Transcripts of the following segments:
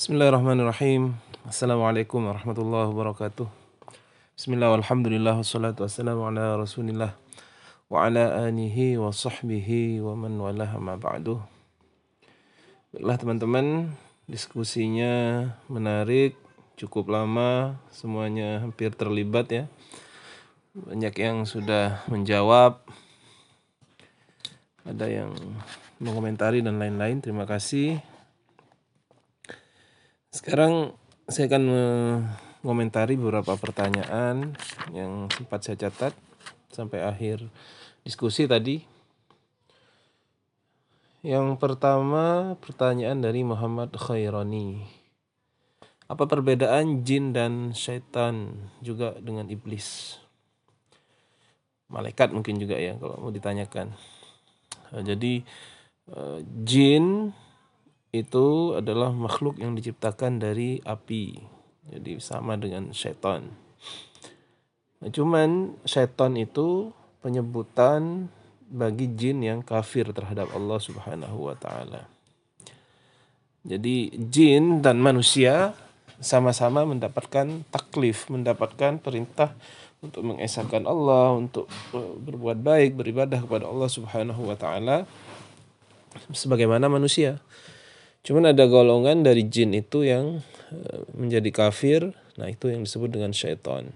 Bismillahirrahmanirrahim. Assalamualaikum warahmatullahi wabarakatuh. Bismillah walhamdulillah wassalatu wassalamu ala rasulillah wa ala alihi wa sahbihi wa man walah ma ba'du. Baiklah teman-teman, diskusinya menarik, cukup lama, semuanya hampir terlibat ya. Banyak yang sudah menjawab, ada yang mengomentari dan lain-lain. Terima kasih. Sekarang saya akan mengomentari beberapa pertanyaan yang sempat saya catat sampai akhir diskusi tadi. Yang pertama pertanyaan dari Muhammad Khairani. Apa perbedaan jin dan syaitan juga dengan iblis? Malaikat mungkin juga ya kalau mau ditanyakan. Jadi eh, jin itu adalah makhluk yang diciptakan dari api. Jadi sama dengan setan. Nah, cuman setan itu penyebutan bagi jin yang kafir terhadap Allah Subhanahu wa taala. Jadi jin dan manusia sama-sama mendapatkan taklif, mendapatkan perintah untuk mengesahkan Allah, untuk eh, berbuat baik, beribadah kepada Allah Subhanahu wa taala sebagaimana manusia. Cuman ada golongan dari jin itu yang eh, menjadi kafir. Nah, itu yang disebut dengan syaitan.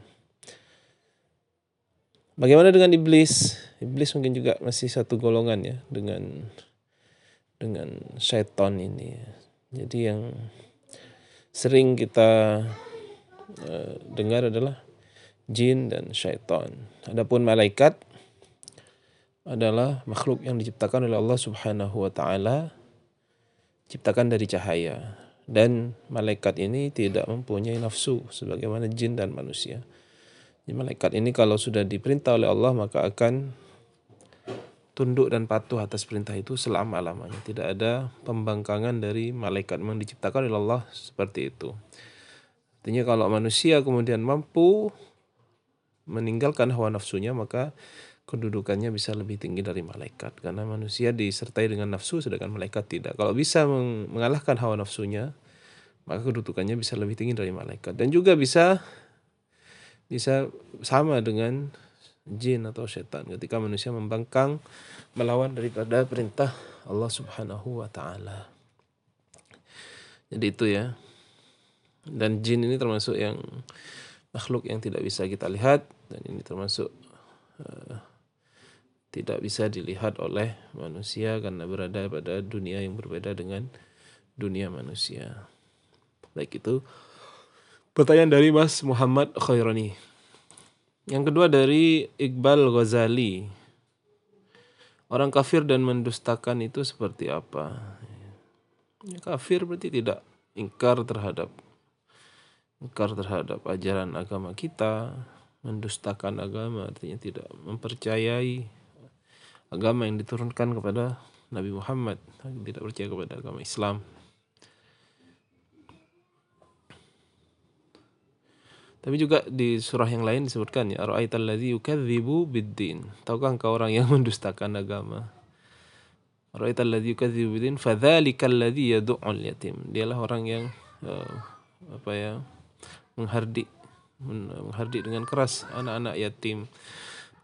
Bagaimana dengan iblis? Iblis mungkin juga masih satu golongan ya dengan dengan syaitan ini. Jadi yang sering kita uh, dengar adalah jin dan syaitan. Adapun malaikat adalah makhluk yang diciptakan oleh Allah Subhanahu wa taala ciptakan dari cahaya dan malaikat ini tidak mempunyai nafsu sebagaimana jin dan manusia. Jadi malaikat ini kalau sudah diperintah oleh Allah maka akan tunduk dan patuh atas perintah itu selama-lamanya. Tidak ada pembangkangan dari malaikat yang diciptakan oleh Allah seperti itu. Artinya kalau manusia kemudian mampu meninggalkan hawa nafsunya maka kedudukannya bisa lebih tinggi dari malaikat karena manusia disertai dengan nafsu sedangkan malaikat tidak. Kalau bisa mengalahkan hawa nafsunya, maka kedudukannya bisa lebih tinggi dari malaikat dan juga bisa bisa sama dengan jin atau setan ketika manusia membangkang melawan daripada perintah Allah Subhanahu wa taala. Jadi itu ya. Dan jin ini termasuk yang makhluk yang tidak bisa kita lihat dan ini termasuk uh, tidak bisa dilihat oleh manusia karena berada pada dunia yang berbeda dengan dunia manusia. Baik itu pertanyaan dari Mas Muhammad Khairani. Yang kedua dari Iqbal Ghazali. Orang kafir dan mendustakan itu seperti apa? Ya, kafir berarti tidak ingkar terhadap ingkar terhadap ajaran agama kita, mendustakan agama artinya tidak mempercayai agama yang diturunkan kepada Nabi Muhammad tidak percaya kepada agama Islam Tapi juga di surah yang lain disebutkan ya ara'aital ladzi yukadzibu biddin. Tahukah engkau orang yang mendustakan agama? Ara'aital ladzi yukadzibu biddin fadzalikal ladzi yad'ul yatim. Dialah orang yang uh, apa ya? menghardik menghardik dengan keras anak-anak yatim.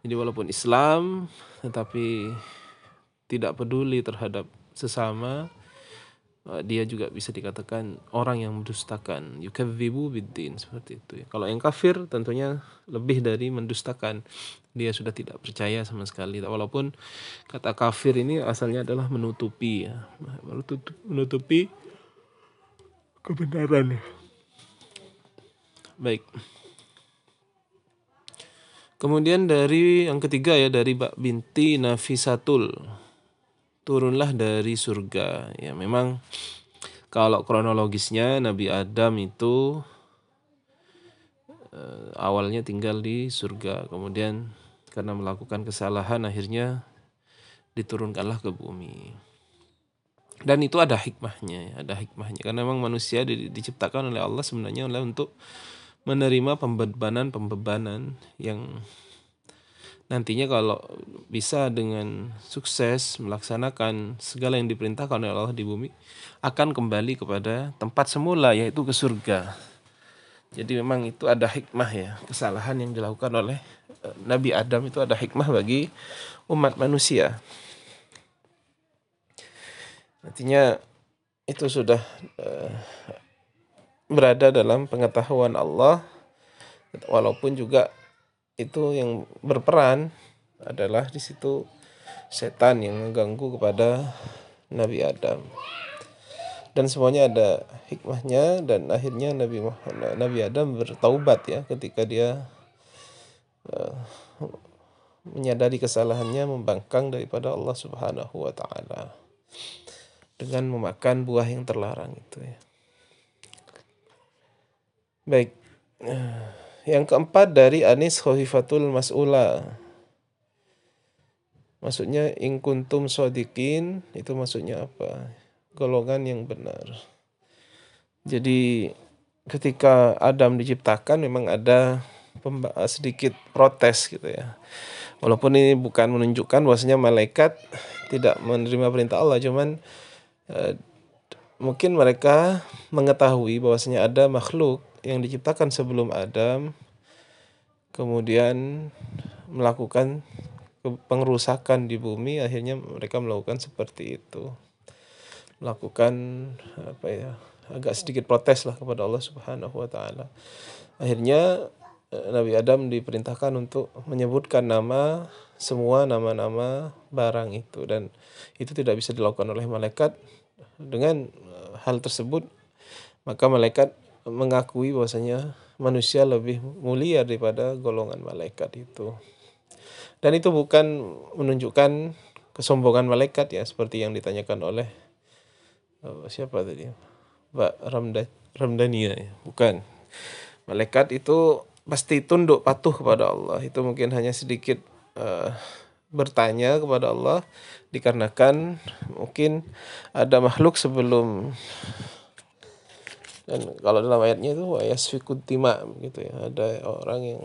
Jadi walaupun Islam tetapi tidak peduli terhadap sesama eh, dia juga bisa dikatakan orang yang mendustakan yukadzibu biddin seperti itu ya. Kalau yang kafir tentunya lebih dari mendustakan. Dia sudah tidak percaya sama sekali walaupun kata kafir ini asalnya adalah menutupi ya. Menutupi, kebenaran ya. Baik. Kemudian dari yang ketiga ya dari Mbak Binti Nafisatul turunlah dari surga. Ya memang kalau kronologisnya Nabi Adam itu uh, awalnya tinggal di surga, kemudian karena melakukan kesalahan akhirnya diturunkanlah ke bumi. Dan itu ada hikmahnya, ada hikmahnya karena memang manusia di, diciptakan oleh Allah sebenarnya oleh untuk menerima pembebanan-pembebanan yang nantinya kalau bisa dengan sukses melaksanakan segala yang diperintahkan oleh Allah di bumi akan kembali kepada tempat semula yaitu ke surga. Jadi memang itu ada hikmah ya kesalahan yang dilakukan oleh eh, Nabi Adam itu ada hikmah bagi umat manusia. Artinya itu sudah uh, berada dalam pengetahuan Allah walaupun juga itu yang berperan adalah di situ setan yang mengganggu kepada Nabi Adam dan semuanya ada hikmahnya dan akhirnya Nabi Muhammad Nabi Adam bertaubat ya ketika dia uh, menyadari kesalahannya membangkang daripada Allah Subhanahu wa taala dengan memakan buah yang terlarang itu ya. Baik. Yang keempat dari Anis Khofifatul Mas'ula. Maksudnya in kuntum sodikin itu maksudnya apa? Golongan yang benar. Jadi ketika Adam diciptakan memang ada sedikit protes gitu ya. Walaupun ini bukan menunjukkan bahwasanya malaikat tidak menerima perintah Allah, cuman eh, mungkin mereka mengetahui bahwasanya ada makhluk yang diciptakan sebelum Adam kemudian melakukan pengerusakan di bumi akhirnya mereka melakukan seperti itu. Melakukan apa ya agak sedikit protes lah kepada Allah Subhanahu wa taala. Akhirnya Nabi Adam diperintahkan untuk menyebutkan nama semua nama-nama barang itu. Dan itu tidak bisa dilakukan oleh malaikat. Dengan eh, hal tersebut maka malaikat mengakui bahwasanya manusia lebih mulia daripada golongan malaikat itu. Dan itu bukan menunjukkan kesombongan malaikat ya seperti yang ditanyakan oleh uh, siapa tadi? Pak Ramda Ramdania ya. Bukan. Malaikat itu pasti tunduk patuh kepada Allah. Itu mungkin hanya sedikit uh, bertanya kepada Allah dikarenakan mungkin ada makhluk sebelum dan kalau dalam ayatnya itu wayasfikut tima gitu ya ada orang yang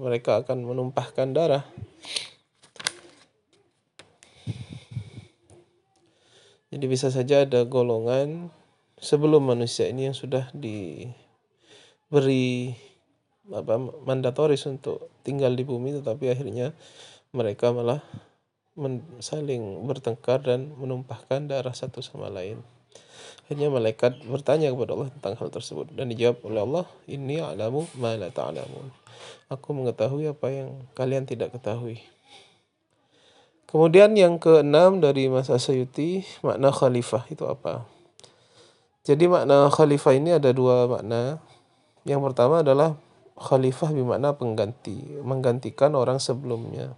mereka akan menumpahkan darah jadi bisa saja ada golongan sebelum manusia ini yang sudah diberi apa mandatoris untuk tinggal di bumi tetapi akhirnya mereka malah saling bertengkar dan menumpahkan darah satu sama lain. Akhirnya malaikat bertanya kepada Allah tentang hal tersebut dan dijawab oleh Allah, "Inni a'lamu ma la ta'lamun." Aku mengetahui apa yang kalian tidak ketahui. Kemudian yang keenam dari Mas Asyuti, makna khalifah itu apa? Jadi makna khalifah ini ada dua makna. Yang pertama adalah khalifah bermakna pengganti, menggantikan orang sebelumnya.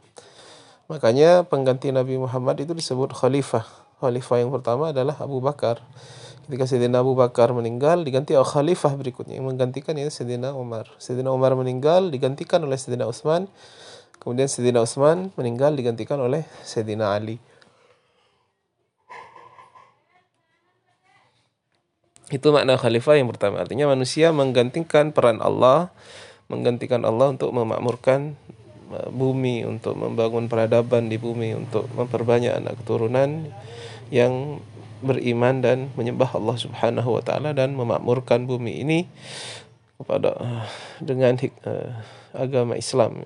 Makanya pengganti Nabi Muhammad itu disebut khalifah. Khalifah yang pertama adalah Abu Bakar. Ketika Sayyidina Abu Bakar meninggal, diganti oleh khalifah berikutnya yang menggantikan yaitu Sayyidina Umar. Sayyidina Umar meninggal, digantikan oleh Sayyidina Utsman. Kemudian Sayyidina Utsman meninggal, digantikan oleh Sayyidina Ali. Itu makna khalifah yang pertama. Artinya manusia menggantikan peran Allah menggantikan Allah untuk memakmurkan uh, bumi, untuk membangun peradaban di bumi, untuk memperbanyak anak keturunan yang beriman dan menyembah Allah Subhanahu wa taala dan memakmurkan bumi ini kepada uh, dengan uh, agama Islam.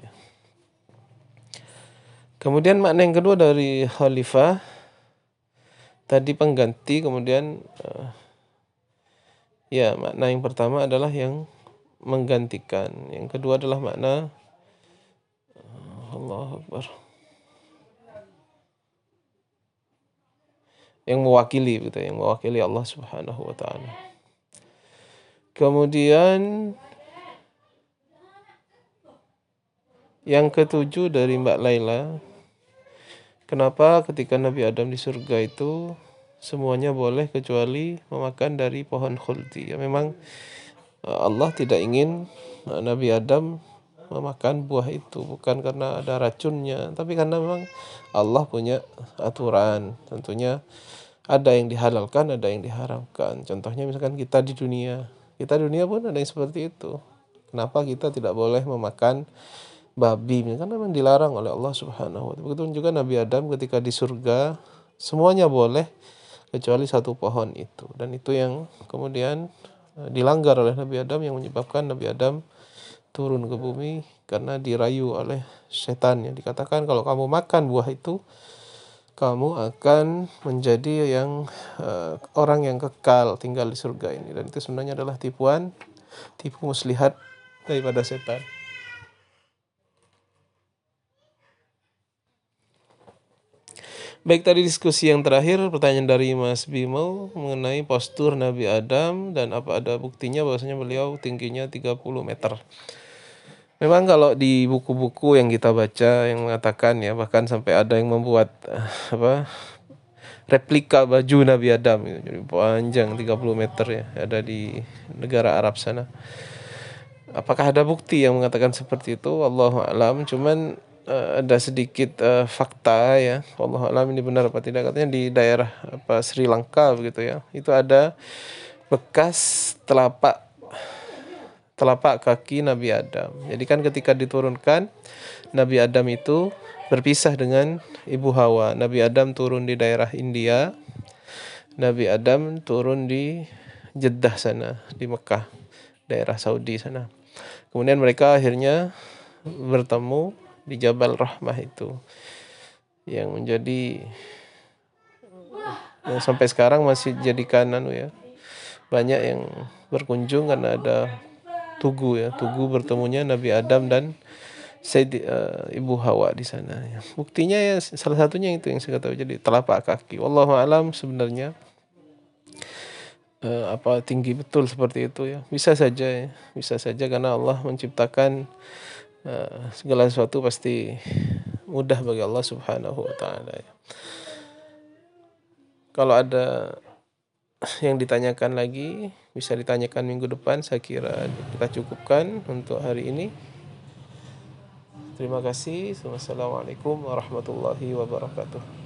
Kemudian makna yang kedua dari khalifah tadi pengganti kemudian ya makna yang pertama adalah yang menggantikan. Yang kedua adalah makna Allah Akbar. Yang mewakili gitu, yang mewakili Allah Subhanahu wa taala. Kemudian yang ketujuh dari Mbak Laila, kenapa ketika Nabi Adam di surga itu semuanya boleh kecuali memakan dari pohon khuldi. Ya memang Allah tidak ingin uh, Nabi Adam memakan buah itu bukan karena ada racunnya tapi karena memang Allah punya aturan. Tentunya ada yang dihalalkan ada yang diharamkan. Contohnya misalkan kita di dunia. Kita di dunia pun ada yang seperti itu. Kenapa kita tidak boleh memakan babi? Karena memang dilarang oleh Allah Subhanahu wa. Begitu juga Nabi Adam ketika di surga semuanya boleh kecuali satu pohon itu. Dan itu yang kemudian eh, dilanggar oleh Nabi Adam yang menyebabkan Nabi Adam turun ke bumi karena dirayu oleh setan yang dikatakan kalau kamu makan buah itu kamu akan menjadi yang uh, orang yang kekal tinggal di surga ini dan itu sebenarnya adalah tipuan tipu muslihat daripada setan. Baik tadi diskusi yang terakhir pertanyaan dari Mas Bimo mengenai postur Nabi Adam dan apa ada buktinya bahwasanya beliau tingginya 30 meter. Memang kalau di buku-buku yang kita baca yang mengatakan ya bahkan sampai ada yang membuat uh, apa replika baju Nabi Adam gitu. jadi panjang 30 meter ya ada di negara Arab sana. Apakah ada bukti yang mengatakan seperti itu? Allah alam. Cuman uh, ada sedikit uh, fakta ya. Allah alam ini benar apa tidak katanya di daerah apa Sri Lanka begitu ya. Itu ada bekas telapak telapak kaki Nabi Adam. Jadi kan ketika diturunkan Nabi Adam itu berpisah dengan Ibu Hawa. Nabi Adam turun di daerah India. Nabi Adam turun di Jeddah sana, di Mekah, daerah Saudi sana. Kemudian mereka akhirnya bertemu di Jabal Rahmah itu yang menjadi yang sampai sekarang masih jadikan anu ya banyak yang berkunjung karena ada Tugu ya, Tugu bertemunya Nabi Adam dan Sayyid, uh, Ibu Hawa di sana ya. Buktinya ya salah satunya itu yang saya tahu jadi telapak kaki. Wallahu alam sebenarnya uh, apa tinggi betul seperti itu ya. Bisa saja ya, bisa saja karena Allah menciptakan uh, segala sesuatu pasti mudah bagi Allah Subhanahu wa taala ya. Kalau ada yang ditanyakan lagi bisa ditanyakan minggu depan. Saya kira kita cukupkan untuk hari ini. Terima kasih. Wassalamualaikum warahmatullahi wabarakatuh